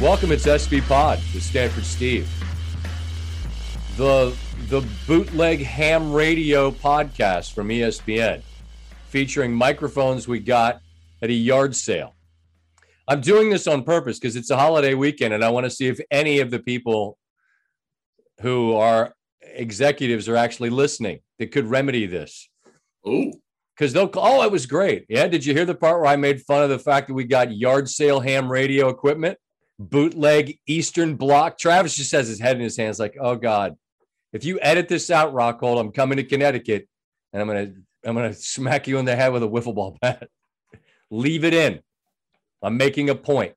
Welcome, it's SVPod with Stanford Steve. The the bootleg ham radio podcast from ESPN, featuring microphones we got at a yard sale. I'm doing this on purpose because it's a holiday weekend, and I want to see if any of the people who are executives are actually listening that could remedy this. Oh, Because they'll call, oh, it was great. Yeah. Did you hear the part where I made fun of the fact that we got yard sale ham radio equipment? Bootleg Eastern Bloc. Travis just has his head in his hands, like, oh God, if you edit this out, Rockhold, I'm coming to Connecticut and I'm gonna I'm gonna smack you in the head with a wiffle ball bat. Leave it in. I'm making a point.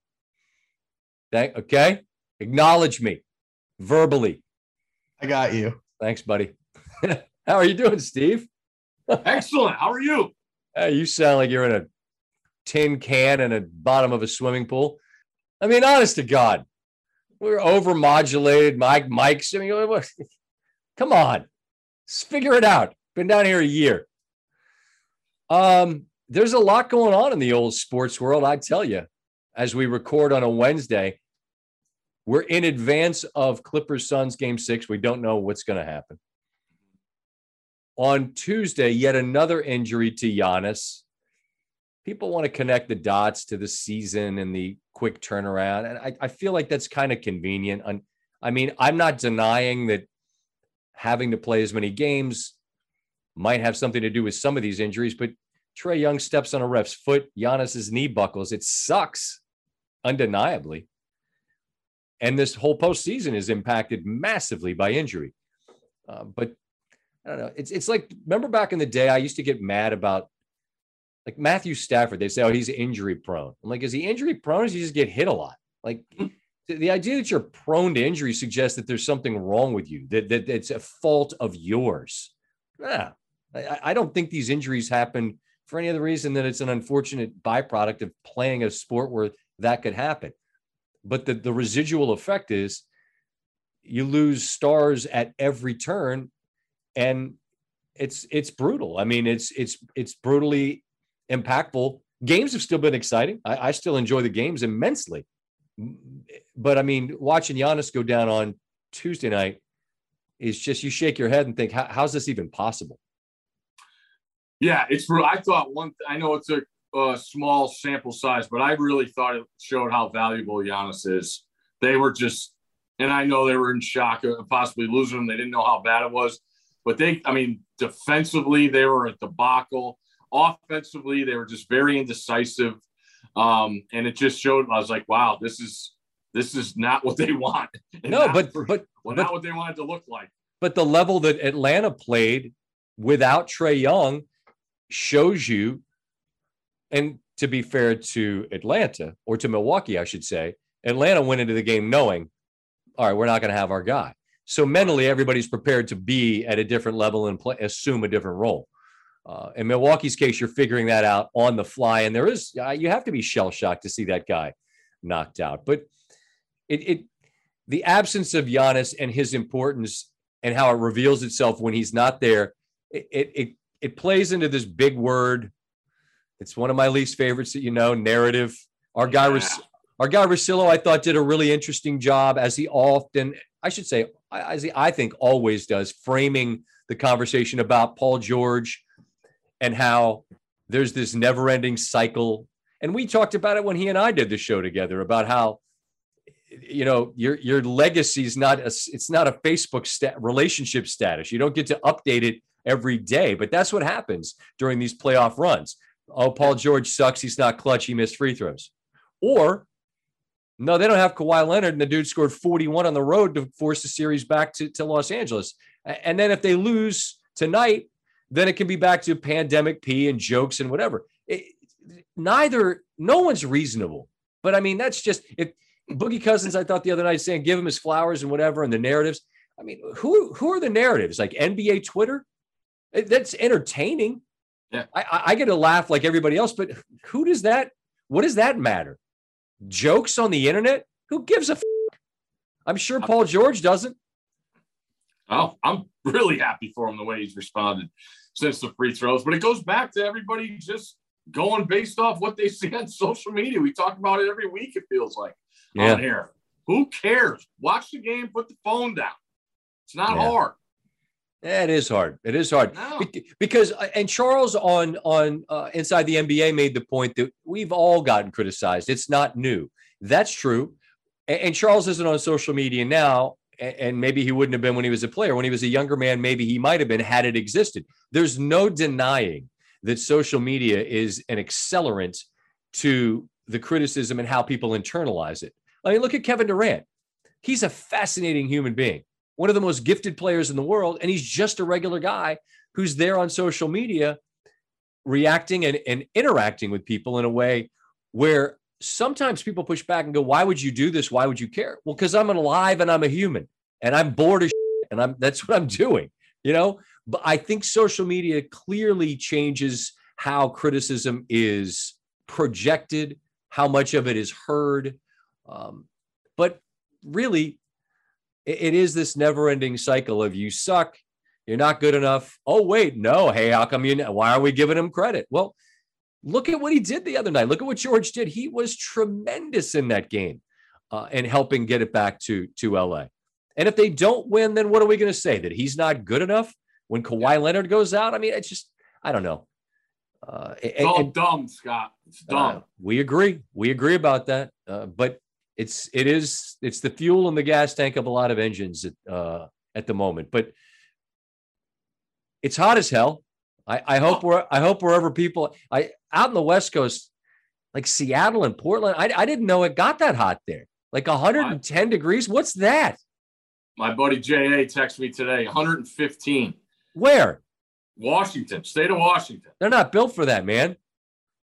Thank okay. Acknowledge me verbally. I got you. Thanks, buddy. How are you doing, Steve? excellent. How are you? Hey, you sound like you're in a tin can in the bottom of a swimming pool. I mean, honest to God, we're overmodulated. Mike, Mike's. I mean, come on, Let's figure it out. Been down here a year. Um, there's a lot going on in the old sports world. I tell you, as we record on a Wednesday, we're in advance of Clippers Suns game six. We don't know what's going to happen. On Tuesday, yet another injury to Giannis people want to connect the dots to the season and the quick turnaround. And I, I feel like that's kind of convenient. And I mean, I'm not denying that having to play as many games might have something to do with some of these injuries, but Trae Young steps on a ref's foot, Giannis's knee buckles. It sucks, undeniably. And this whole postseason is impacted massively by injury. Uh, but I don't know. It's it's like remember back in the day, I used to get mad about like Matthew Stafford, they say, oh, he's injury prone. I'm like, is he injury prone or does he just get hit a lot? Like hmm. the idea that you're prone to injury suggests that there's something wrong with you, that, that it's a fault of yours. Yeah. I, I don't think these injuries happen for any other reason than it's an unfortunate byproduct of playing a sport where that could happen. But the, the residual effect is you lose stars at every turn and it's it's brutal. I mean, it's it's it's brutally impactful. Games have still been exciting. I, I still enjoy the games immensely. But I mean, watching Giannis go down on Tuesday night is just you shake your head and think, How, how's this even possible? Yeah, it's. I thought one. I know it's a, a, small sample size, but I really thought it showed how valuable Giannis is. They were just, and I know they were in shock of possibly losing him. They didn't know how bad it was, but they. I mean, defensively, they were a debacle. Offensively, they were just very indecisive. Um, and it just showed I was like, wow, this is this is not what they want. no, but for, but well, but, not what they wanted to look like. But the level that Atlanta played without Trae Young shows you, and to be fair to Atlanta or to Milwaukee, I should say, Atlanta went into the game knowing, all right, we're not going to have our guy. So mentally, everybody's prepared to be at a different level and play, assume a different role. Uh, in Milwaukee's case, you're figuring that out on the fly, and there is uh, you have to be shell shocked to see that guy knocked out. But it, it the absence of Giannis and his importance and how it reveals itself when he's not there, it it it, it plays into this big word. It's one of my least favorites that you know, narrative. Our guy yeah. our guy Russillo, I thought did a really interesting job, as he often, I should say, as he I think always does, framing the conversation about Paul George and how there's this never ending cycle. And we talked about it when he and I did the show together about how you know your your legacy is not a, it's not a Facebook stat, relationship status. You don't get to update it every day, but that's what happens during these playoff runs. Oh, Paul George sucks. He's not clutch. He missed free throws. Or no, they don't have Kawhi Leonard, and the dude scored 41 on the road to force the series back to, to Los Angeles. And then if they lose tonight, then it can be back to pandemic P and jokes and whatever. It, neither, no one's reasonable. But I mean, that's just if Boogie Cousins, I thought the other night saying give him his flowers and whatever, and the narratives. I mean, who who are the narratives? Like NBA Twitter? That's entertaining. Yeah. I, I get a laugh like everybody else, but who does that? What does that matter? Jokes on the internet? Who gives a? F- I'm sure Paul George doesn't. Oh, I'm really happy for him the way he's responded since the free throws. But it goes back to everybody just going based off what they see on social media. We talk about it every week, it feels like Yeah. on here. Who cares? Watch the game, put the phone down. It's not Yeah. hard. Yeah, it is hard. It is hard No. Because uh, and Charles on on uh, inside the NBA made the point that we've all gotten criticized. It's not new. That's true. And, and Charles isn't on social media now, and maybe he wouldn't have been when he was a player. When he was a younger man, maybe he might have been had it existed. There's no denying that social media is an accelerant to the criticism and how people internalize it. I mean, look at Kevin Durant. He's a fascinating human being, one of the most gifted players in the world, and he's just a regular guy who's there on social media reacting and, and interacting with people in a way where sometimes people push back and go, Why would you do this? Why would you care? Well, because I'm alive and I'm a human and I'm bored as shit, and I'm that's what I'm doing, you know. But I think social media clearly changes how criticism is projected, how much of it is heard. Um, but really, it- it is this never-ending cycle of you suck, you're not good enough. Oh wait, no, hey, how come you? Why are we giving him credit? Well, look at what he did the other night. Look at what George did. He was tremendous in that game uh, and helping get it back to to LA. And if they don't win, then what are we going to say? That he's not good enough when Kawhi Leonard goes out? I mean, it's just I don't know. Uh, It's and- all and- dumb, Scott. It's dumb. uh, we agree. We agree about that. Uh, but it's it is it's the fuel in the gas tank of a lot of engines at uh, at the moment. But it's hot as hell. I, I hope we're I hope wherever people I out in the West Coast, like Seattle and Portland, I, I didn't know it got that hot there. Like 110 degrees. What's that? My buddy JA texted me today 115. Where? Washington, state of Washington. They're not built for that, man.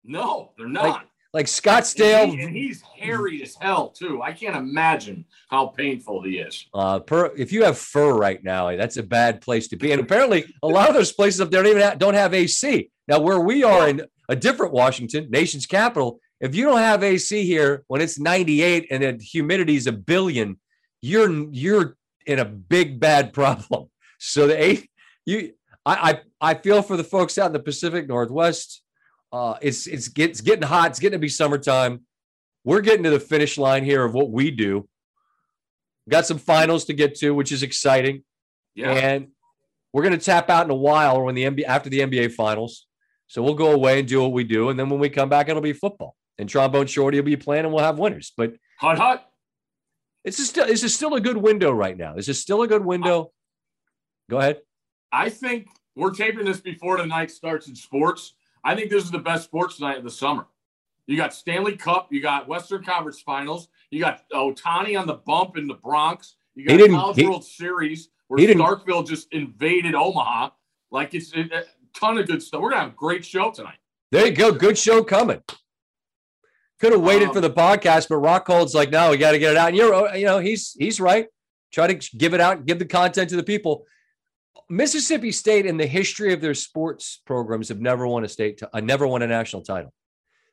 No, they're not. Like Scottsdale. And, he- and he's hairy as hell, too. I can't imagine how painful he is. Uh, per, if you have fur right now, that's a bad place to be. And apparently, a lot of those places up there don't even have, don't have AC. Now, where we are in a different Washington, nation's capital, if you don't have AC here when it's 98 and the humidity is a billion, you're you're in a big bad problem. So the A, you, I, I, I feel for the folks out in the Pacific Northwest. Uh, it's it's get, it's getting hot. It's getting to be summertime. We're getting to the finish line here of what we do. Got some finals to get to, which is exciting. Yeah. And we're going to tap out in a while when the NBA after the NBA finals. So we'll go away and do what we do, and then when we come back, it'll be football. And Trombone Shorty will be playing, and we'll have winners. But hot, hot. it's just still this is still a good window right now. Is this is still a good window. Go ahead. I think we're taping this before the night starts in sports. I think this is the best sports night of the summer. You got Stanley Cup, you got Western Conference Finals, you got Ohtani on the bump in the Bronx, you got College he- World Series where Starkville just invaded Omaha. Like it's a, a ton of good stuff. We're gonna have a great show tonight. There you go. Good show coming. Could have waited Um, for the podcast, but Rockhold's like, no, we got to get it out. And you're, you know, he's he's right. Try to give it out, give the content to the people. Mississippi State, in the history of their sports programs, have never won a state, ti- uh, never won a national title.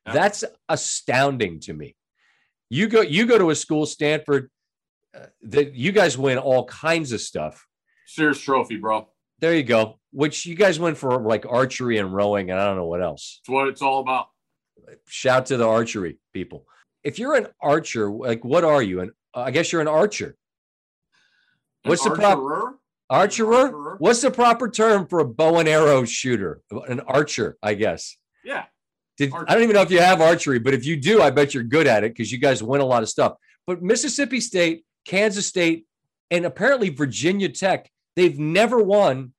Yeah. That's astounding to me. You go, you go to a school, Stanford, uh, that you guys win all kinds of stuff. Sears Trophy, bro. There you go. Which you guys win for like archery and rowing, and I don't know what else It's what it's all about. shout to the archery people. If you're an archer, like what are you? And I guess you're an archer. An What's the prop- archerer? Archerer? What's the proper term for a bow and arrow shooter? An archer, I guess. Yeah. Did, I don't even know if you have archery, but if you do, I bet you're good at it because you guys win a lot of stuff. But Mississippi State, Kansas State, and apparently Virginia Tech, they've never won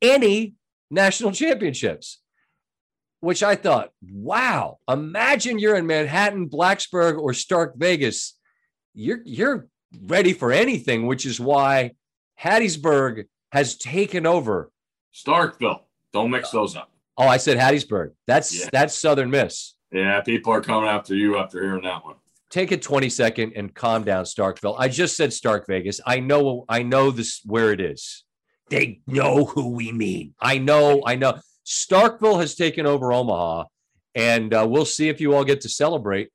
any national championships. Which I thought, wow, imagine you're in Manhattan, Blacksburg, or Stark Vegas. You're you're ready for anything, which is why Hattiesburg has taken over Starkville. Don't mix those up. Oh, I said Hattiesburg. That's Yeah. that's Southern Miss. Yeah, people are coming after you after hearing that one. Take a 20 second and calm down, Starkville. I just said Stark Vegas. I know I know this where it is. They know who we mean. I know, I know. Starkville has taken over Omaha, and uh, we'll see if you all get to celebrate.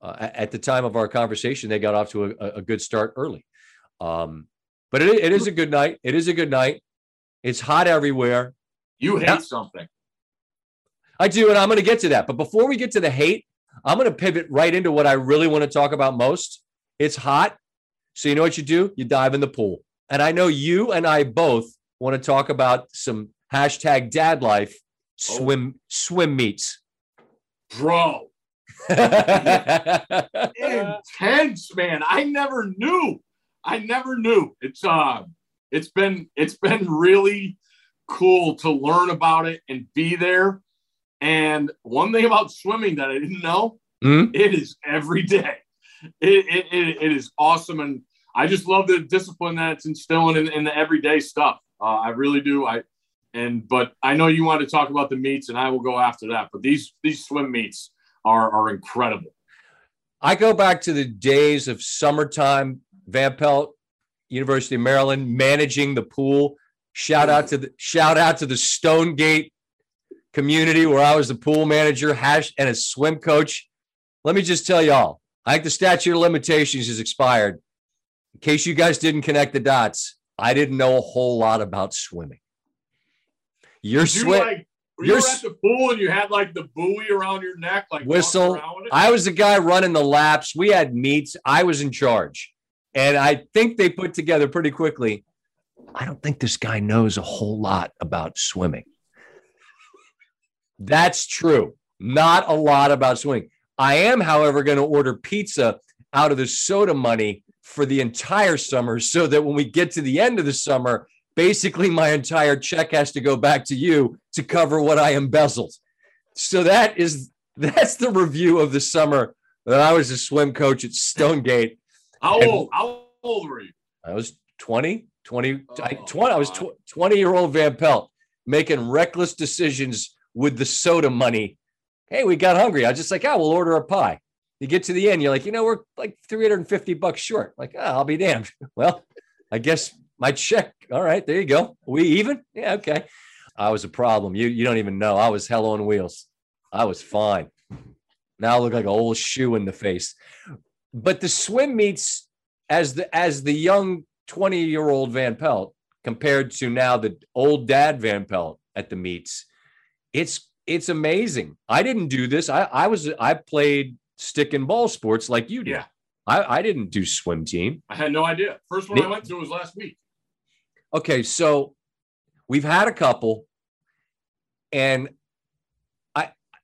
Uh, at the time of our conversation, they got off to a, a good start early. Um, but it, it is a good night. It is a good night. It's hot everywhere. You hate Yeah. something. I do, and I'm going to get to that. But before we get to the hate, I'm going to pivot right into what I really want to talk about most. It's hot. So, you know what you do? You dive in the pool. And I know you and I both want to talk about some hashtag dad life oh. swim oh. swim meets. Bro. Intense, man. I never knew. I never knew. It's uh it's been it's been really cool to learn about it and be there. And one thing about swimming that I didn't know, mm-hmm. it is every day. It, it, it, it is awesome. And I just love the discipline that it's instilling in, in the everyday stuff. Uh, I really do. I and but I know you want to talk about the meets, and I will go after that. But these these swim meets are are incredible. I go back to the days of summertime, Van Pelt, University of Maryland, managing the pool. Shout out to the shout out to the Stonegate community where I was the pool manager hash and a swim coach. Let me just tell y'all, I think the statute of limitations is expired. In case you guys didn't connect the dots, I didn't know a whole lot about swimming. You're swim. Like, you're at the pool and you had like the buoy around your neck, like whistle. I was the guy running the laps. We had meets. I was in charge, and I think they put together pretty quickly. I don't think this guy knows a whole lot about swimming. That's true. Not a lot about swimming. I am, however, going to order pizza out of the soda money for the entire summer so that when we get to the end of the summer, basically my entire check has to go back to you to cover what I embezzled. So that is that's the review of the summer that I was a swim coach at Stonegate. How old? How old were you? I was 20, 20, oh, I, 20 I was tw- 20 year old Van Pelt making reckless decisions with the soda money. Hey, we got hungry. I was just like, oh, we'll order a pie. You get to the end, you're like, you know, we're like 350 bucks short. Like, oh, I'll be damned. Well, I guess my check. All right, there you go. We even? Yeah, okay. I was a problem. You you don't even know. I was hell on wheels. I was fine. Now I look like an old shoe in the face. But the swim meets as the as the young 20 year old Van Pelt compared to now the old dad Van Pelt at the meets, it's it's amazing. I didn't do this. I I was I played stick and ball sports like you did. Yeah. I, I didn't do swim team. I had no idea. First one I went to was last week. Okay, so we've had a couple, and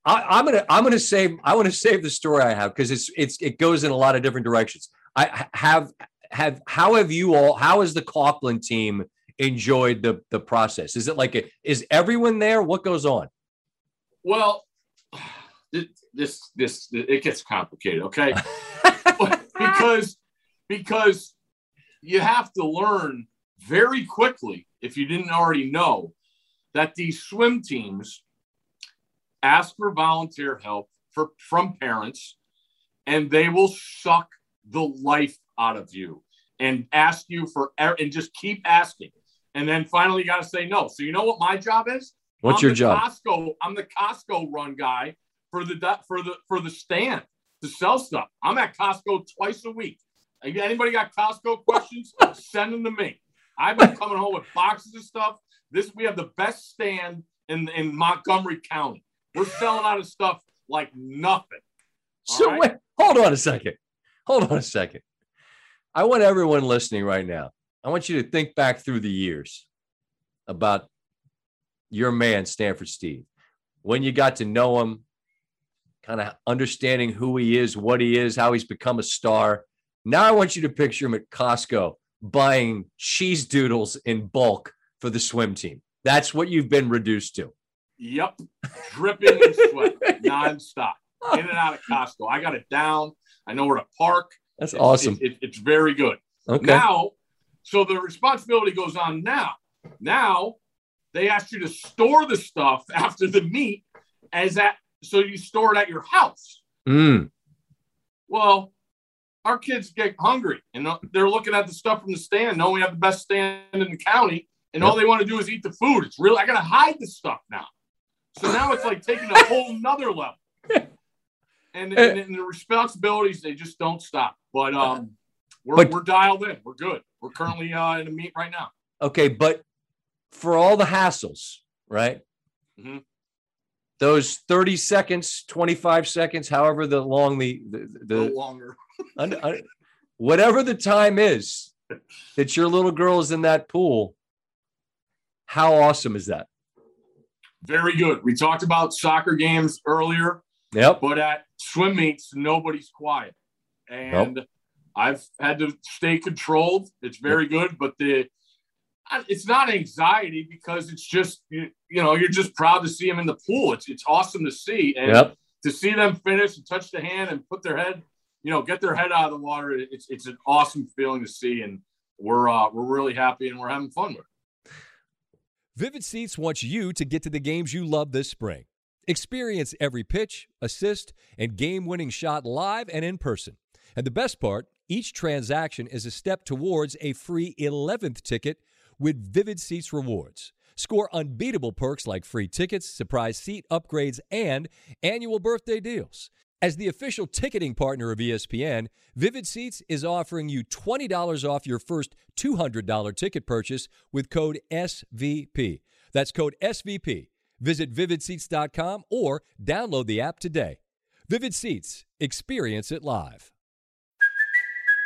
I, am gonna I'm gonna save I want to save the story I have because it's it's it goes in a lot of different directions. I have have how have you all how has the Coughlin team enjoyed the the process? Is it like a, is everyone there? What goes on? Well, this this it gets complicated, okay? because because you have to learn very quickly if you didn't already know that these swim teams ask for volunteer help for from parents and they will suck the life out of you and ask you for and just keep asking and then finally you got to say no so you know what my job is what's I'm your job costco i'm the costco run guy for the for the for the stand to sell stuff. I'm at Costco twice a week. Anybody got Costco questions? Send them to me. I've been coming home with boxes of stuff. This we have the best stand in in Montgomery County. We're selling out of stuff like nothing. So right? wait, hold on a second. Hold on a second. I want everyone listening right now. I want you to think back through the years about your man, Stanford Steve. When you got to know him, kind of understanding who he is, what he is, how he's become a star. Now I want you to picture him at Costco buying cheese doodles in bulk for the swim team. That's what you've been reduced to. Yep. Dripping in sweat nonstop. In and out of Costco. I got it down. I know where to park. That's it's, awesome. It, it, it's very good. Okay. Now, so the responsibility goes on now. Now they ask you to store the stuff after the meet as that, so you store it at your house. Mm. Well, our kids get hungry and they're looking at the stuff from the stand, knowing we have the best stand in the county, and yep. all they want to do is eat the food. It's really I gotta hide the stuff now. So now it's like taking a whole nother level. And, and, and, the responsibilities they just don't stop. But um, we're but, we're dialed in. We're good. We're currently uh, in a meet right now. Okay, but for all the hassles, right? Mm-hmm those 30 seconds, 25 seconds, however the long the the, the longer. un, un, whatever the time is that your little girl is in that pool, how awesome is that? Very good. We talked about soccer games earlier. Yep. But at swim meets, nobody's quiet. And nope. I've had to stay controlled. It's very good, but the it's not anxiety because it's just you, you, know you're just proud to see them in the pool. It's it's awesome to see and yep. to see them finish and touch the hand and put their head, you know, get their head out of the water. It's it's an awesome feeling to see, and we're uh, we're really happy and we're having fun with. it. Vivid Seats wants you to get to the games you love this spring. Experience every pitch, assist, and game-winning shot live and in person. And the best part, each transaction is a step towards a free 11th ticket with Vivid Seats rewards. Score unbeatable perks like free tickets, surprise seat upgrades, and annual birthday deals. As the official ticketing partner of ESPN, Vivid Seats is offering you $20 off your first $200 ticket purchase with code SVP. That's code SVP. Visit vividseats.com or download the app today. Vivid Seats, experience it live.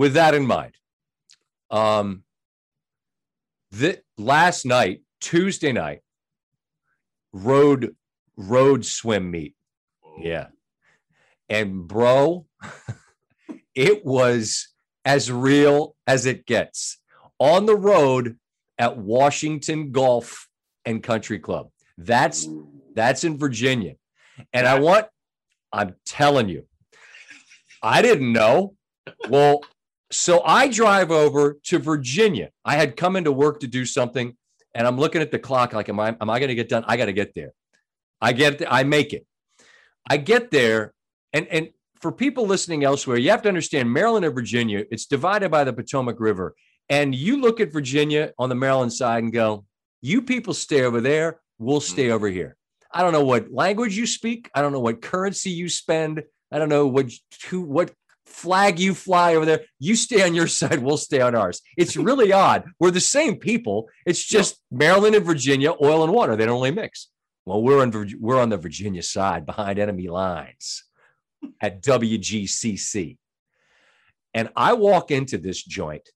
with that in mind, um, the, last night, Tuesday night, road road swim meet. Yeah. And bro, it was as real as it gets on the road at Washington Golf and Country Club. That's that's in Virginia. And I want I'm telling you, I didn't know. Well, so I drive over to Virginia. I had come into work to do something, and I'm looking at the clock like, am I am I going to get done? I got to get there. I get there, I make it. I get there, and and for people listening elsewhere, you have to understand Maryland and Virginia. It's divided by the Potomac River, and you look at Virginia on the Maryland side and go, "You people stay over there. We'll stay mm-hmm. over here." I don't know what language you speak. I don't know what currency you spend. I don't know what who, what flag you fly over there. You stay on your side, we'll stay on ours. It's really odd. We're the same people. It's just Maryland and Virginia, oil and water. They don't really mix. Well, we're on we're on the Virginia side behind enemy lines at WGCC. And I walk into this joint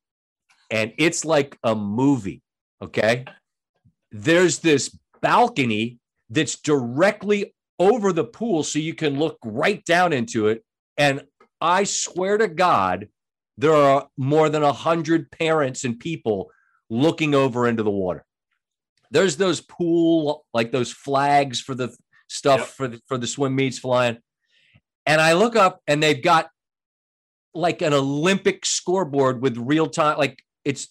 and it's like a movie, okay? There's this balcony that's directly over the pool so you can look right down into it and I swear to God, there are more than a hundred parents and people looking over into the water. There's those pool, like those flags for the stuff yep. for the, for the swim meets flying. And I look up and they've got like an Olympic scoreboard with real time, like it's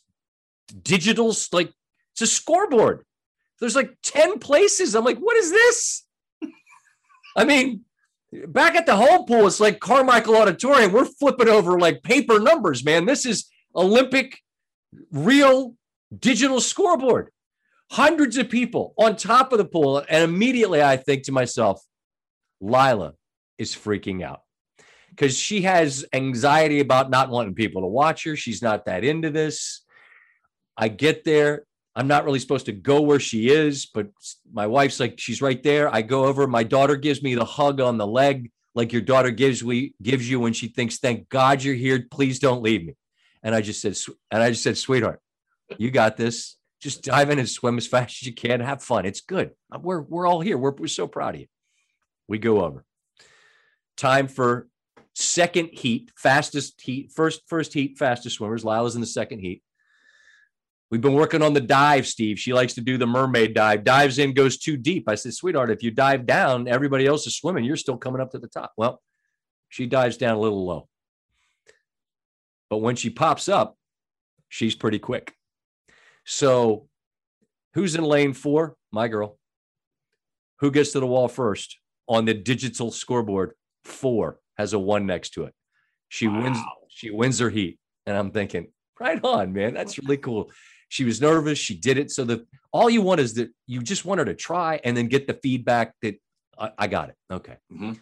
digital, like it's a scoreboard. There's like 10 places. I'm like, what is this? I mean, Back at the home pool, it's like Carmichael Auditorium. We're flipping over like paper numbers, man. This is Olympic, real digital scoreboard. Hundreds of people on top of the pool. And immediately I think to myself, Lila is freaking out because she has anxiety about not wanting people to watch her. She's not that into this. I get there. I'm not really supposed to go where she is, but my wife's like, she's right there. I go over. My daughter gives me the hug on the leg, like your daughter gives we gives you when she thinks, "Thank God you're here. Please don't leave me." And I just said, and I just said, sweetheart, you got this. Just dive in and swim as fast as you can. Have fun. It's good. We're we're all here. We're we're so proud of you. We go over. time for second heat, fastest heat, first first heat, fastest swimmers. Lila's in the second heat. We've been working on the dive, Steve. She likes to do the mermaid dive. Dives in, goes too deep. I said, sweetheart, if you dive down, everybody else is swimming. You're still coming up to the top. Well, she dives down a little low. But when she pops up, she's pretty quick. So who's in lane four? My girl. Who gets to the wall first on the digital scoreboard? Four has a one next to it. She wow. wins. She wins her heat, and I'm thinking, right on, man. That's really cool. She was nervous. She did it. So the all you want is that you just want her to try and then get the feedback that I, I got it. Okay. Mm-hmm.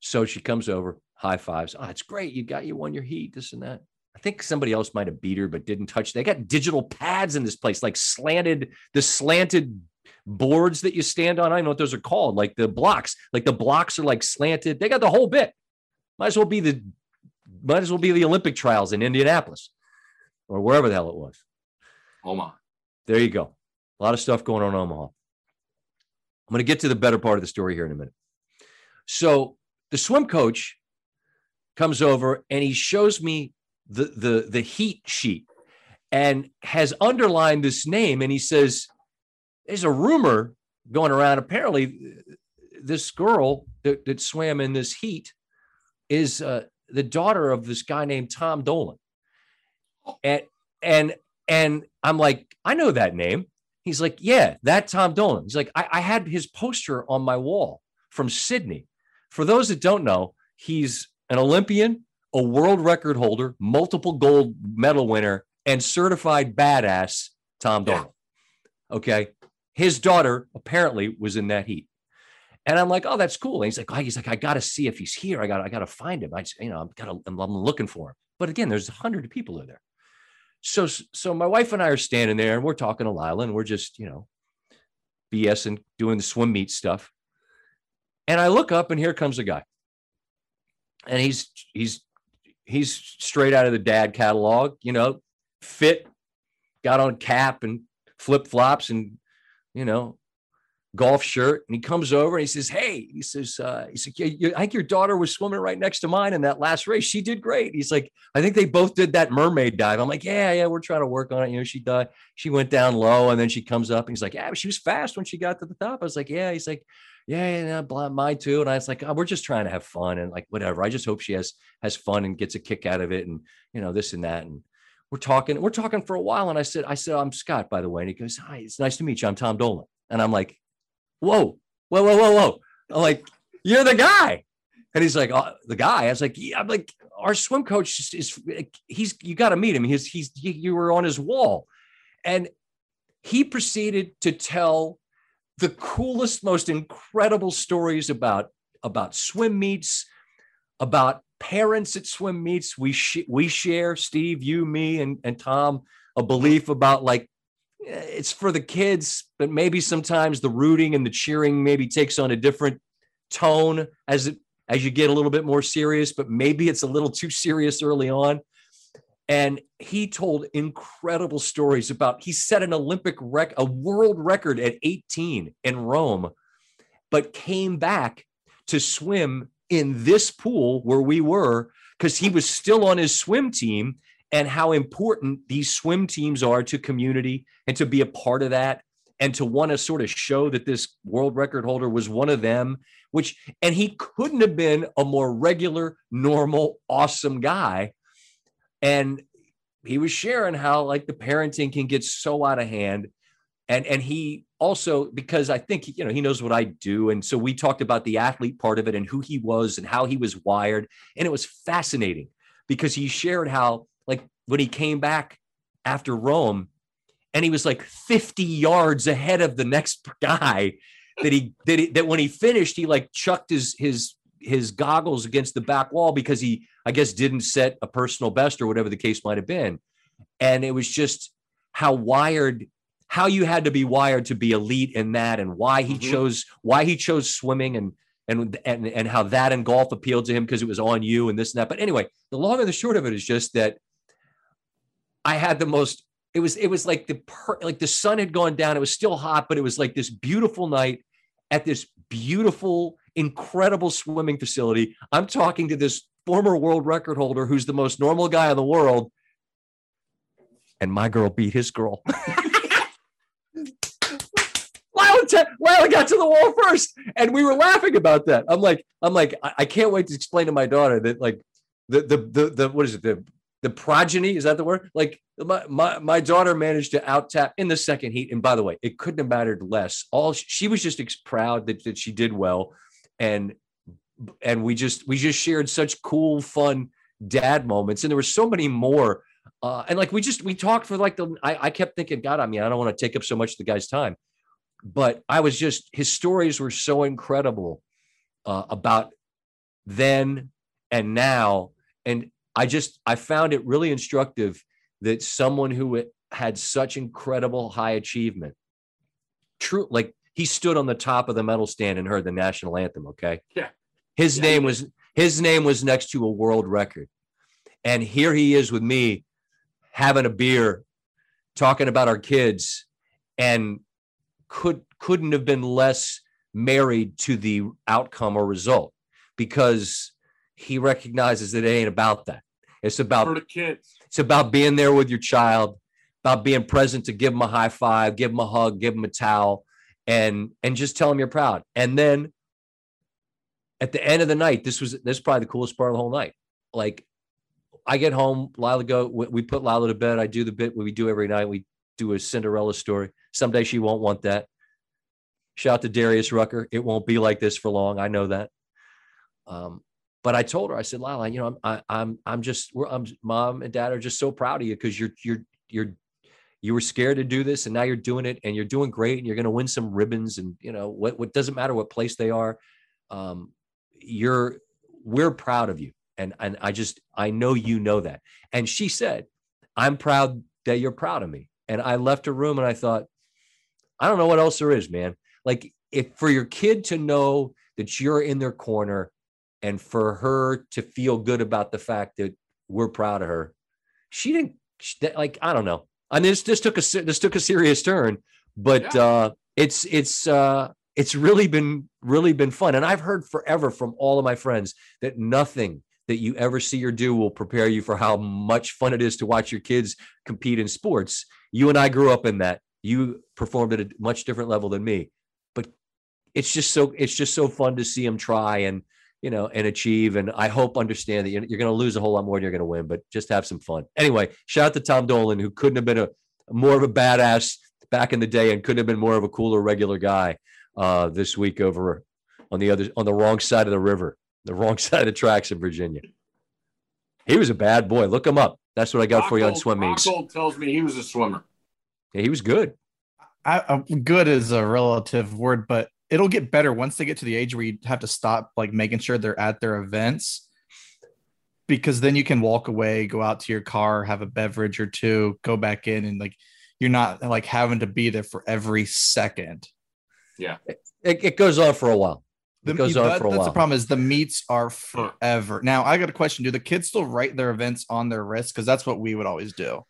So she comes over, high fives. Oh, it's great. You got you won your heat, this and that. I think somebody else might have beat her, but didn't touch. They got digital pads in this place, like slanted, the slanted boards that you stand on. I don't know what those are called, like the blocks. Like the blocks are like slanted. They got the whole bit. Might as well be the might as well be the Olympic trials in Indianapolis or wherever the hell it was. Omaha. There you go. A lot of stuff going on in Omaha. I'm going to get to the better part of the story here in a minute. So the swim coach comes over and he shows me the the the heat sheet and has underlined this name and he says there's a rumor going around apparently this girl that, that swam in this heat is uh, the daughter of this guy named Tom Dolan and and and I'm like I know that name he's like yeah that Tom Dolan he's like I, I had his poster on my wall from Sydney for those that don't know he's an Olympian a world record holder, multiple gold medal winner, and certified badass Tom Dolan. Yeah. Okay. His daughter apparently was in that heat. And I'm like, oh, that's cool. And he's like, oh, he's like, I got to see if he's here. I gotta, I got to find him. I, just, you know, I'm got, I'm, I'm looking for him. But again, there's a hundred people in there. So, so my wife and I are standing there, and we're talking to Lila, and we're just, you know, BS and doing the swim meet stuff. And I look up, and here comes a guy, and he's he's he's straight out of the dad catalog, you know, fit, got on cap and flip flops and, you know, golf shirt. And he comes over and he says, Hey, he says, uh, he's like, yeah, I think your daughter was swimming right next to mine in that last race. She did great. He's like, I think they both did that mermaid dive. I'm like, yeah, yeah, we're trying to work on it. You know, she died, she went down low and then she comes up and he's like, yeah, she was fast when she got to the top. I was like, yeah, he's like, yeah, yeah, blah, mine too. And I was like, oh, we're just trying to have fun and like whatever. I just hope she has has fun and gets a kick out of it, and you know this and that. And we're talking, we're talking for a while. And I said, I said, I'm Scott, by the way. And he goes, Hi, it's nice to meet you. I'm Tom Dolan. And I'm like, Whoa, whoa, whoa, whoa, whoa. I'm like, You're the guy. And he's like, oh, the guy. I was like, yeah, I'm like, our swim coach is, is he's you got to meet him. He's he's he, you were on his wall, and he proceeded to tell the coolest, most incredible stories about about swim meets, about parents at swim meets. We sh- we share Steve, you, me, and and Tom a belief about like it's for the kids, but maybe sometimes the rooting and the cheering maybe takes on a different tone as it as you get a little bit more serious, but maybe it's a little too serious early on. And he told incredible stories about he set an Olympic rec, a world record at 18 in Rome, but came back to swim in this pool where we were because he was still on his swim team and how important these swim teams are to community and to be a part of that and to want to sort of show that this world record holder was one of them which and he couldn't have been a more regular normal awesome guy. And he was sharing how like the parenting can get so out of hand. And and he also because i think you know he knows what i do. And so we talked about the athlete part of it and who he was and how he was wired. And it was fascinating because he shared how when he came back after rome and he was like 50 yards ahead of the next guy that he that, he, that when he finished he like chucked his his his goggles against the back wall because he, I guess, didn't set a personal best or whatever the case might have been. And it was just how wired, how you had to be wired to be elite in that, and why he mm-hmm. chose why he chose swimming and and and and how that and golf appealed to him because it was on you and this and that. But anyway, the long and the short of it is just that I had the most. It was it was like the per, like the sun had gone down. It was still hot, but it was like this beautiful night at this beautiful incredible swimming facility. I'm talking to this former world record holder who's the most normal guy in the world. And my girl beat his girl. Lila, te- got to the wall first, and we were laughing about that. I'm like, I'm like, I, I can't wait to explain to my daughter that like the the the, the what is it the the progeny is that the word? Like my, my my daughter managed to out tap in the second heat. And by the way it couldn't have mattered less. All she was just ex- proud that, that she did well. And and we just we just shared such cool fun dad moments. And there were so many more. Uh, and like we just we talked for like the I, I kept thinking god i mean i don't want to take up so much of the guy's time. But i was just his stories were so incredible uh, about then and now. And i just i found it really instructive that someone who had such incredible high achievement true like he stood on the top of the medal stand and heard the national anthem okay? Yeah. his Yeah, name was his name was next to a world record. And here he is with me having a beer talking about our kids and could couldn't have been less married to the outcome or result because he recognizes that it ain't about that. It's for about the kids. it's about being there with your child about being present to give them a high five give them a hug give them a towel and and just tell them you're proud. And then at the end of the night this was this is probably the coolest part of the whole night. Like i get home lila go we we put lila to bed. I do the bit we do every night. We do a cinderella story. Someday she won't want that. Shout out to darius rucker. It won't be like this for long. I know that. Um but I told her, I said, Lila, you know, I'm, I, I'm, I'm just, we're, I'm, mom and dad are just so proud of you because you're, you're, you're, you were scared to do this and now you're doing it and you're doing great and you're going to win some ribbons and you know what, what doesn't matter what place they are. Um, you're, we're proud of you. And, and I just, I know, you know that. And she said, I'm proud that you're proud of me. And I left her room and I thought, I don't know what else there is, man. Like if for your kid to know that you're in their corner and for her to feel good about the fact that we're proud of her she didn't she, like i don't know. I mean this, this took a this took a serious turn but Yeah. uh it's it's uh it's really been really been fun. And i've heard forever from all of my friends that nothing that you ever see or do will prepare you for how much fun it is to watch your kids compete in sports. You and i grew up in that. You performed at a much different level than me. But it's just so it's just so fun to see them try and you know, and achieve. And I hope understand that you're, you're going to lose a whole lot more than you're going to win, but just have some fun. Anyway, shout out to Tom Dolan, who couldn't have been a more of a badass back in the day and couldn't have been more of a cooler regular guy uh, this week over on the other on the wrong side of the river, the wrong side of the tracks in Virginia. He was a bad boy. Look him up. That's what I got for you on Rockhold- swim meets. Tells me he was a swimmer. Yeah, he was good. I, uh, good is a relative word, but it'll get better once they get to the age where you have to stop like making sure they're at their events because then you can walk away, go out to your car, have a beverage or two, go back in, and like you're not like having to be there for every second. It, it goes on for a while. The, It goes on for a that's while. the problem is the meets are forever. Now I got a question: Do the kids still write their events on their wrist? Because that's what we would always do.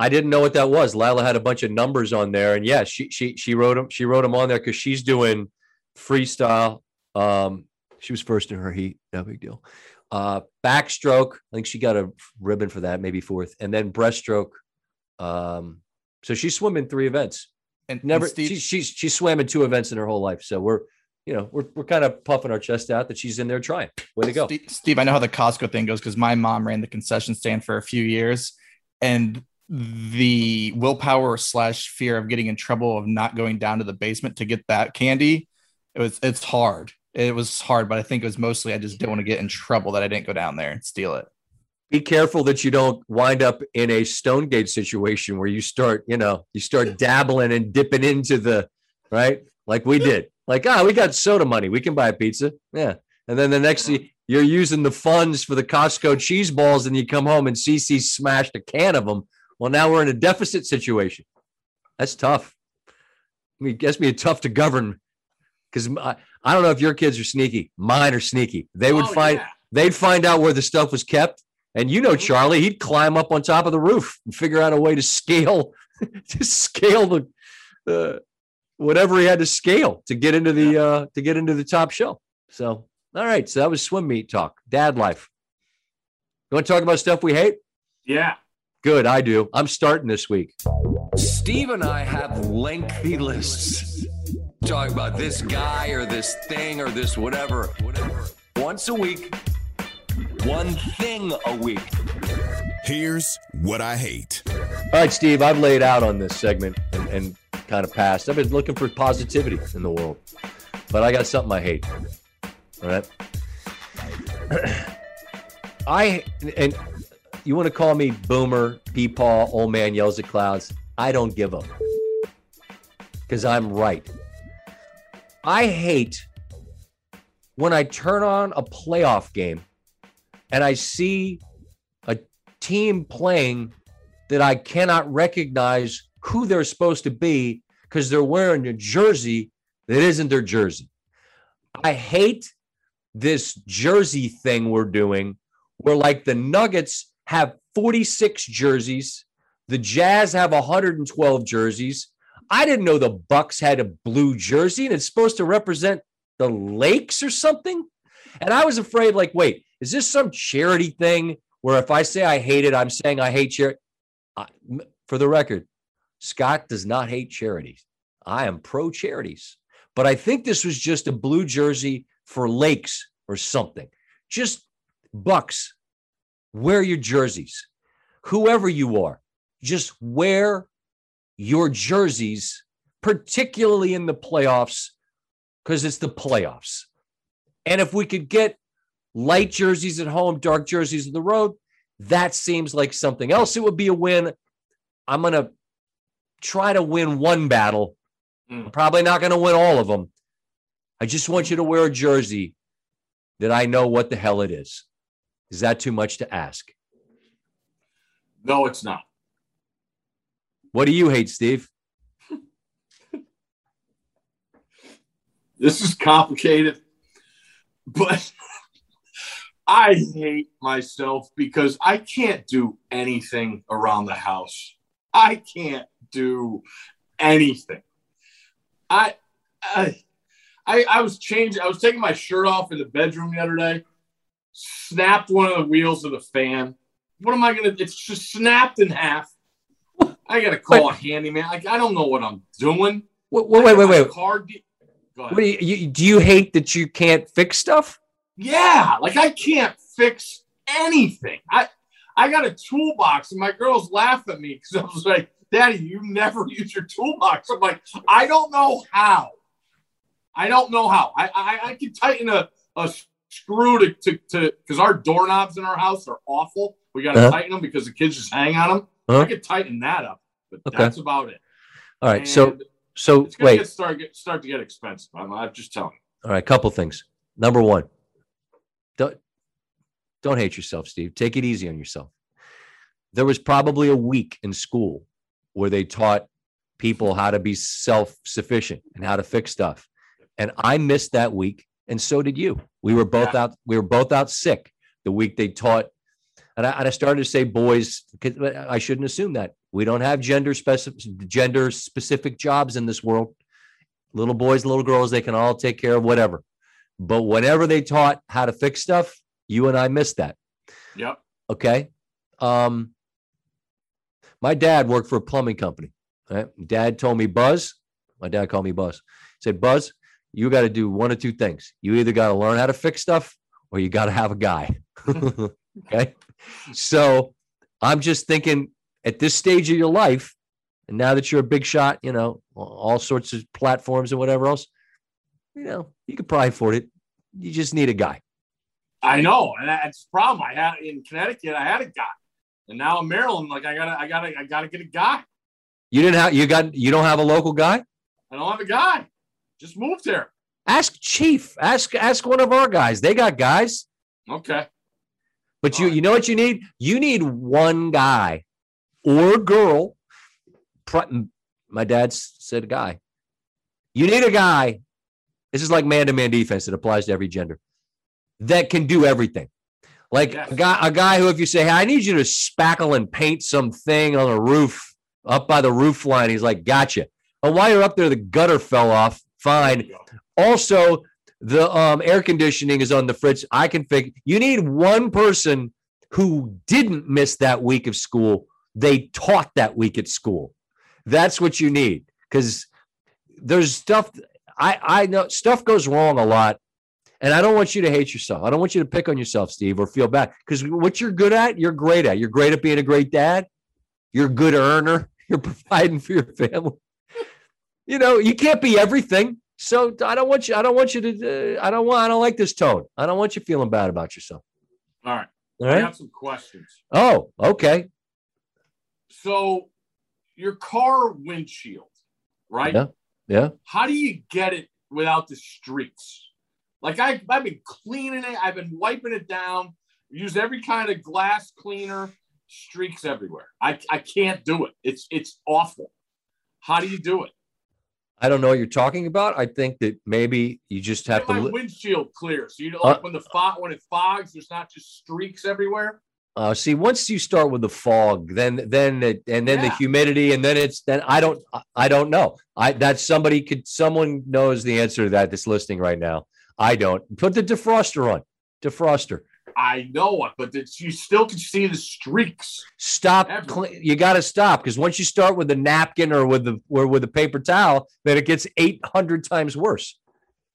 I didn't know what that was. Lila had a bunch of numbers on there, and yeah, she she she wrote them. She wrote them on there because she's doing freestyle. Um, she was first in her heat, no big deal. Uh, backstroke, I think she got a ribbon for that, maybe fourth, and then breaststroke. Um, so she's swimming three events. And Never, and Steve, she, she's she swam in two events in her whole life. So we're, you know, we're we're kind of puffing our chest out that she's in there trying. Way to go! Steve, Steve, I know how the Costco thing goes because my mom ran the concession stand for a few years, and the willpower slash fear of getting in trouble of not going down to the basement to get that candy, it was it's hard. It was hard, but I think it was mostly I just didn't want to get in trouble that I didn't go down there and steal it. be careful that you don't wind up in a Stonegate situation where you start, you know, you start dabbling and dipping into the right, like we did. Like, ah, we got soda money, we can buy a pizza, yeah. And then the next thing you're using the funds for the Costco cheese balls, and you come home and CC smashed a can of them. Well, now we're in a deficit situation. That's tough. I mean, guess me tough to govern because I, I don't know if your kids are sneaky. Mine are sneaky. They would Oh, find yeah. they'd find out where the stuff was kept. And you know, Charlie, he'd climb up on top of the roof and figure out a way to scale, to scale the, uh, whatever he had to scale to get into the uh, to get into the top shelf. So, all right. So that was swim meet talk, dad life. You want to talk about stuff we hate? Yeah. Good. I do. I'm starting this week. Steve and I have lengthy lists. talking about this guy or this thing or this whatever. Whatever. Once a week, one thing a week. Here's what I hate. All right, Steve, I've laid out on this segment and, and kind of passed. I've been looking for positivity in the world, but I got something I hate. All right. I, and you want to call me boomer, peepaw, old man yells at clouds. I don't give up because I'm right. I hate when I turn on a playoff game and I see a team playing that I cannot recognize who they're supposed to be because they're wearing a jersey that isn't their jersey. I hate this jersey thing we're doing where like the Nuggets have 46 jerseys, the Jazz have 112 jerseys. I didn't know the Bucks had a blue jersey and it's supposed to represent the Lakes or something. And I was afraid, like, wait, is this some charity thing where if I say I hate it, I'm saying I hate charity? For the record, Scott does not hate charities. I am pro charities, but I think this was just a blue jersey for Lakes or something. Just Bucks, wear your jerseys. Whoever you are, just wear your jerseys, particularly in the playoffs, because it's the playoffs. And if we could get light jerseys at home, dark jerseys on the road, that seems like something else. It would be a win. I'm going to try to win one battle. Mm. I'm probably not going to win all of them. I just want you to wear a jersey that I know what the hell it is. Is that too much to ask? No, it's not. What do you hate, Steve? This is complicated, but I hate myself because I can't do anything around the house. I can't do anything. I, I, I, I was changing. I was taking my shirt off in the bedroom the other day. Snapped one of the wheels of the fan. What am I gonna? It's just snapped in half. I gotta call a handyman. Like I don't know what I'm doing. Wait, wait, wait, wait. Car de- Go ahead. What do you, you do? You hate that you can't fix stuff? Yeah, like I can't fix anything. I I got a toolbox, and my girls laugh at me because I was like, "Daddy, you never use your toolbox." I'm like, I don't know how. I don't know how. I I, I can tighten a, a screw to to to because our doorknobs in our house are awful. We got to Uh-huh. tighten them because the kids just hang on them. Uh-huh. I could tighten that up, but Okay. that's about it. All right. So, And so it's gonna wait. get start get start to get expensive. I'm, I'm just telling you. All right. Couple things. Number one, don't don't hate yourself, Steve. Take it easy on yourself. There was probably a week in school where they taught people how to be self-sufficient and how to fix stuff, and I missed that week, and so did you. We were both Yeah. out. We were both out sick the week they taught. And I, and I started to say boys, 'cause I shouldn't assume that we don't have gender specific gender specific jobs in this world. Little boys, little girls, they can all take care of whatever. But whenever they taught how to fix stuff, you and I missed that. Yep. Okay. Um, my dad worked for a plumbing company. Right? Dad told me, Buzz, my dad called me Buzz. He said, Buzz, you got to do one of two things. You either got to learn how to fix stuff or you got to have a guy. okay. So I'm just thinking at this stage of your life, and now that you're a big shot, you know, all sorts of platforms and whatever else, you know, you could probably afford it. You just need a guy. I know, and that's the problem. I had in Connecticut, I had a guy, and now in Maryland, like I gotta, I gotta, I gotta get a guy. You didn't have you got you don't have a local guy? I don't have a guy. Just moved here. Ask Chief. Ask ask one of our guys. They got guys. Okay. But you Alright. you know what you need? You need one guy or girl. My dad said a guy. You need a guy. This is like man-to-man defense. It applies to every gender. That can do everything. Like Yes. a guy, a guy who, if you say, "Hey, I need you to spackle and paint something on the roof up by the roof line," he's like, "Gotcha." But while you're up there, the gutter fell off. Fine. Also, The um, air conditioning is on the fridge. I can fix. You need one person who didn't miss that week of school. They taught that week at school. That's what you need because there's stuff. I I know stuff goes wrong a lot, and I don't want you to hate yourself. I don't want you to pick on yourself, Steve, or feel bad because what you're good at, you're great at. You're great at being a great dad. You're a good earner. You're providing for your family. You know, you can't be everything. So I don't want you. I don't want you to. Uh, I don't want. I don't like this tone. I don't want you feeling bad about yourself. All right. All I right. got some questions. Oh, okay. So, your car windshield, right? Yeah. Yeah. How do you get it without the streaks? Like I, I've been cleaning it. I've been wiping it down. Use every kind of glass cleaner. Streaks everywhere. I, I can't do it. It's it's awful. How do you do it? I don't know what you're talking about. I think that maybe you just have to. my li- windshield clear. So you know, Uh, like when the fog when it fogs, there's not just streaks everywhere. Uh, see, once you start with the fog, then then it, and then the humidity, and then it's then I don't I- I don't know. I that somebody could someone knows the answer to that that's listening right now. I don't. Put the defroster on. Defroster. I know it, but it's, you still can see the streaks. Stop. Cle- you got to stop because once you start with the napkin or with the or with the paper towel, then it gets eight hundred times worse.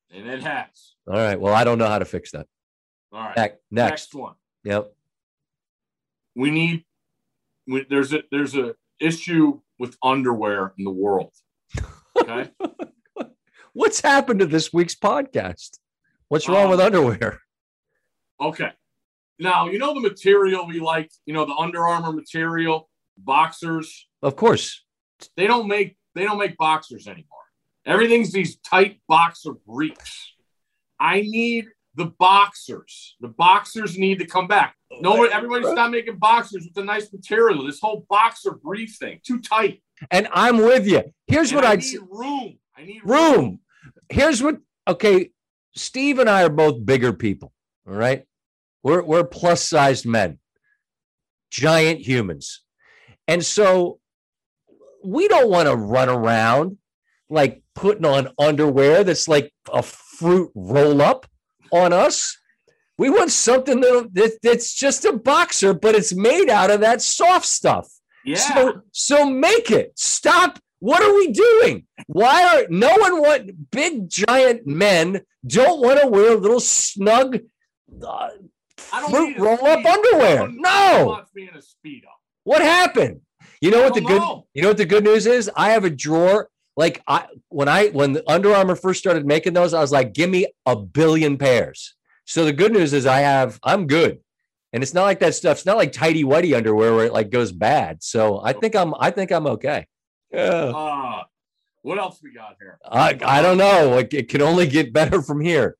And it has. All right. Well, I don't know how to fix that. All right. Next. Next. one. Yep. we need we, there's a there's a issue with underwear in the world okay What's happened to this week's podcast? What's wrong Um, with underwear? okay now you know the material we like you know the Under Armour material boxers Of course. they don't make they don't make boxers anymore everything's these tight boxer briefs i need the boxers the boxers need to come back no everybody's not making boxers with the nice material this whole boxer brief thing too tight And I'm with you. Here's And what I I'd need room i need room. Here's what okay. Steve and I are both bigger people. All right. We're we're plus sized men, giant humans. And so we don't want to run around like putting on underwear that's like a fruit roll up on us. We want something that, that- that's just a boxer, but it's made out of that soft stuff. yeah So, so make it. Stop. What are we doing? Why are no one want big giant men don't want to wear little snug uh, I don't fruit need roll up underwear? No one No. wants me in a speedo. What happened? You know what the don't good you know what the good news is? I have a drawer. Like I when I when the Under Armour first started making those, I was like, give me a billion pairs. So the good news is I have I'm good. And it's not like that stuff. It's not like tidy whitey underwear where it like goes bad. So I think I'm I think I'm okay. Yeah. Uh, what else we got here? I, I don't know. Like it can only get better from here.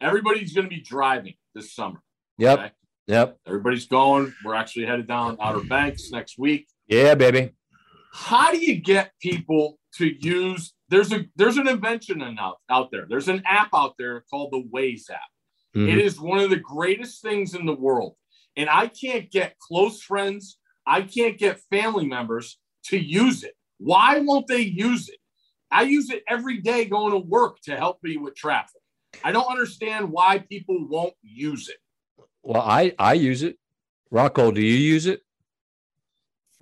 Everybody's going to be driving this summer. Yep. okay? Yep. Everybody's going. We're actually headed down Outer Banks next week. Yeah, baby. How do you get people to use? There's a there's an invention in out, out there. There's an app out there called the Waze app. Mhm. It is one of the greatest things in the world. And I can't get close friends, I can't get family members to use it. Why won't they use it? I use it every day going to work to help me with traffic. I don't understand why people won't use it. Well, I I use it. Rocco, do you use it?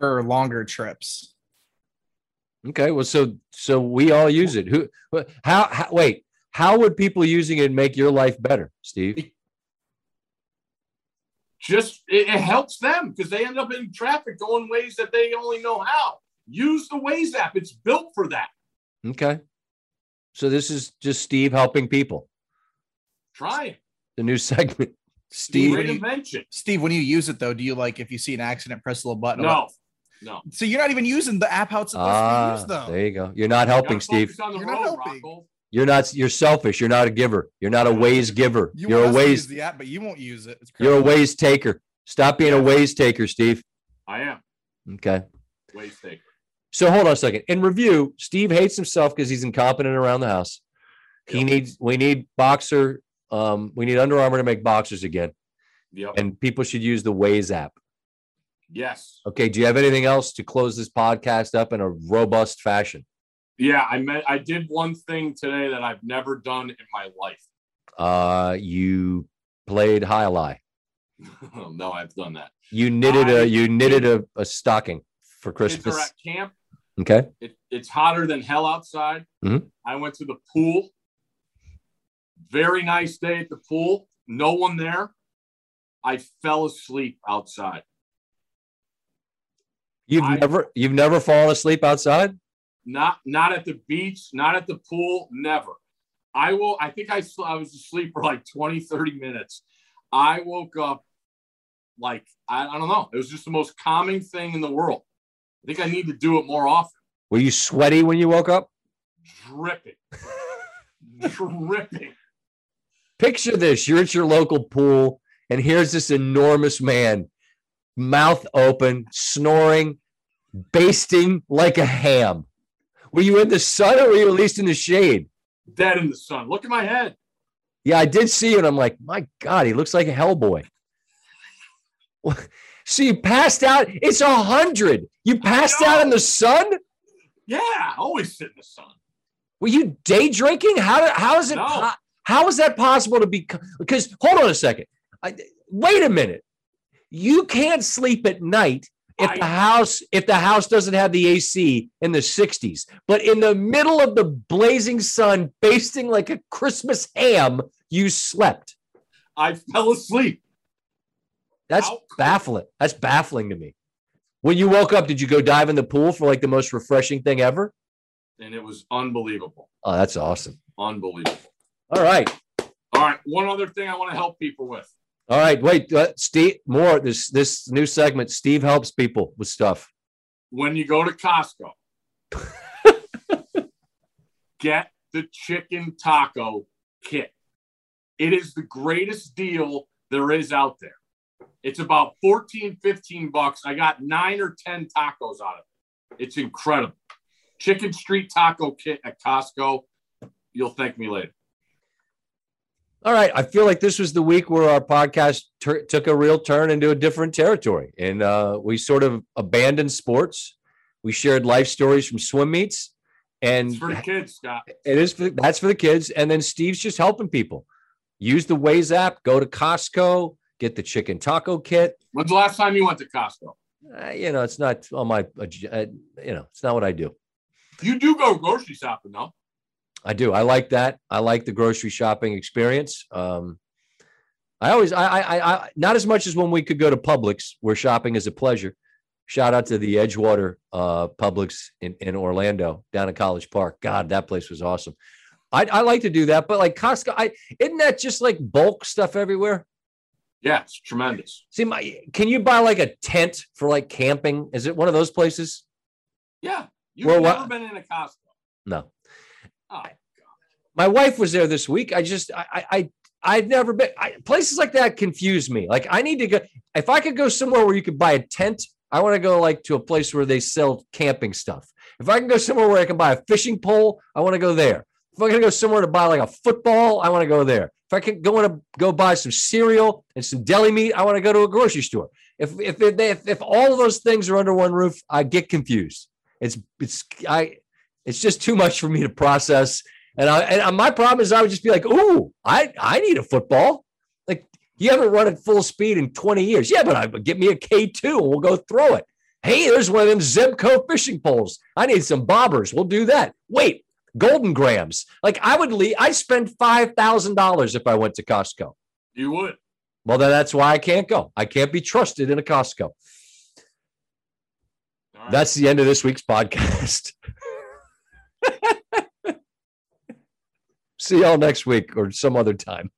for longer trips. Okay. Well, so so we all use it. Who? How? how wait. How would people using it make your life better, Steve? Just it, it helps them because they end up in traffic going ways that they only know how. Use the Waze app. It's built for that. Okay. So this is just Steve helping people. Try. The new segment. Steve, Great when you, invention. Steve, when you use it though, do you like if you see an accident, press the little button? No, no. So you're not even using the app how it's supposed to be Ah, used though. there you go. You're not helping, Gotta Steve. focus on the You're not helping. Rocco. You're not. You're selfish. You're not a giver. You're not a Waze giver. You You're a want use Waze. the app, but you won't use it. It's You're a Waze taker. Stop being a Waze taker, Steve. I am. Okay. Waze taker. So hold on a second. In review, Steve hates himself because he's incompetent around the house. He Yep. needs. We need boxer. Um, we need Under Armour to make boxers again, Yep. and people should use the Waze app. yes. Okay. Do you have anything else to close this podcast up in a robust fashion? Yeah, I met. I did one thing today that I've never done in my life. Uh, you played jai alai. no, I've done that. You knitted I- a you knitted a, a stocking for Kids are Christmas. at camp. Okay. It, it's hotter than hell outside. Mhm. I went to the pool. Very nice day at the pool. No one there. I fell asleep outside. You've I- never you've never fallen asleep outside? Not not at the beach, not at the pool, never. I will I think I I was asleep for like 20 30 minutes. I woke up like I, I don't know. It was just the most calming thing in the world. I think I need to do it more often. Were you sweaty when you woke up? Dripping. Dripping. Picture this: you're at your local pool, and here's this enormous man, mouth open, snoring, basting like a ham. Were you in the sun or were you at least in the shade? Dead in the sun. Look at my head. Yeah, I did see it. and I'm like, my God, he looks like a Hellboy. so you passed out. It's a hundred. You passed out in the sun. Yeah, always sit in the sun. Were you day drinking? How how is it? No. po- how is that possible to be? Because hold on a second. I, wait a minute. You can't sleep at night if the house if the house doesn't have the AC in the 60s. But in the middle of the blazing sun, basting like a Christmas ham, you slept. I fell asleep. That's How baffling. That's baffling to me. When you woke up, did you go dive in the pool for like the most refreshing thing ever? And it was unbelievable. Oh, that's awesome. Unbelievable. All right. All right. One other thing I want to help people with. All right, wait, uh, Steve. More this this new segment. Steve helps people with stuff. When you go to Costco, get the chicken taco kit. It is the greatest deal there is out there. It's about 14, 15 bucks. I got nine or 10 tacos out of it. It's incredible. Chicken Street Taco Kit at Costco. You'll thank me later. All right, I feel like this was the week where our podcast tur took a real turn into a different territory, and uh, we sort of abandoned sports. We shared life stories from swim meets, and It's for the kids, Scott. it is for, that's for the kids. And then Steve's just helping people. Use the Waze app. Go to Costco. Get the chicken taco kit. When's the last time you went to Costco? Uh, you know, it's not on my. Uh, you know, it's not what I do. You do go grocery shopping, though. I do. I like that. I like the grocery shopping experience. Um, I always, I, I, I, not as much as when we could go to Publix, where shopping is a pleasure. Shout out to the Edgewater uh, Publix in, in Orlando, down in College Park. God, that place was awesome. I, I like to do that, but like Costco, I isn't that just like bulk stuff everywhere? Yeah, it's tremendous. See, my can you buy like a tent for like camping? Is it one of those places? Yeah. You've Well, never what- been in a Costco. No. Oh, my wife was there this week. I just I I, I've never been I, places like that confuse me. Like I need to go if I could go somewhere where you could buy a tent. I want to go like to a place where they sell camping stuff. If I can go somewhere where I can buy a fishing pole, I want to go there. If I can go somewhere to buy like a football, I want to go there. If I can go to go buy some cereal and some deli meat, I want to go to a grocery store. If if if, if, if all of those things are under one roof, I get confused. It's it's I it's just too much for me to process. And I and my problem is I would just be like, "Ooh, I I need a football." Like you haven't run at full speed in 20 years. Yeah, but I get me a K2 and we'll go throw it. Hey, there's one of them Zebco fishing poles. I need some bobbers. We'll do that. Wait, Golden Grahams. Like I would leave, I'd spend five thousand dollars if I went to Costco. you would. Well, then that's why I can't go. I can't be trusted in a Costco. Right. That's the end of this week's podcast. See y'all next week or some other time.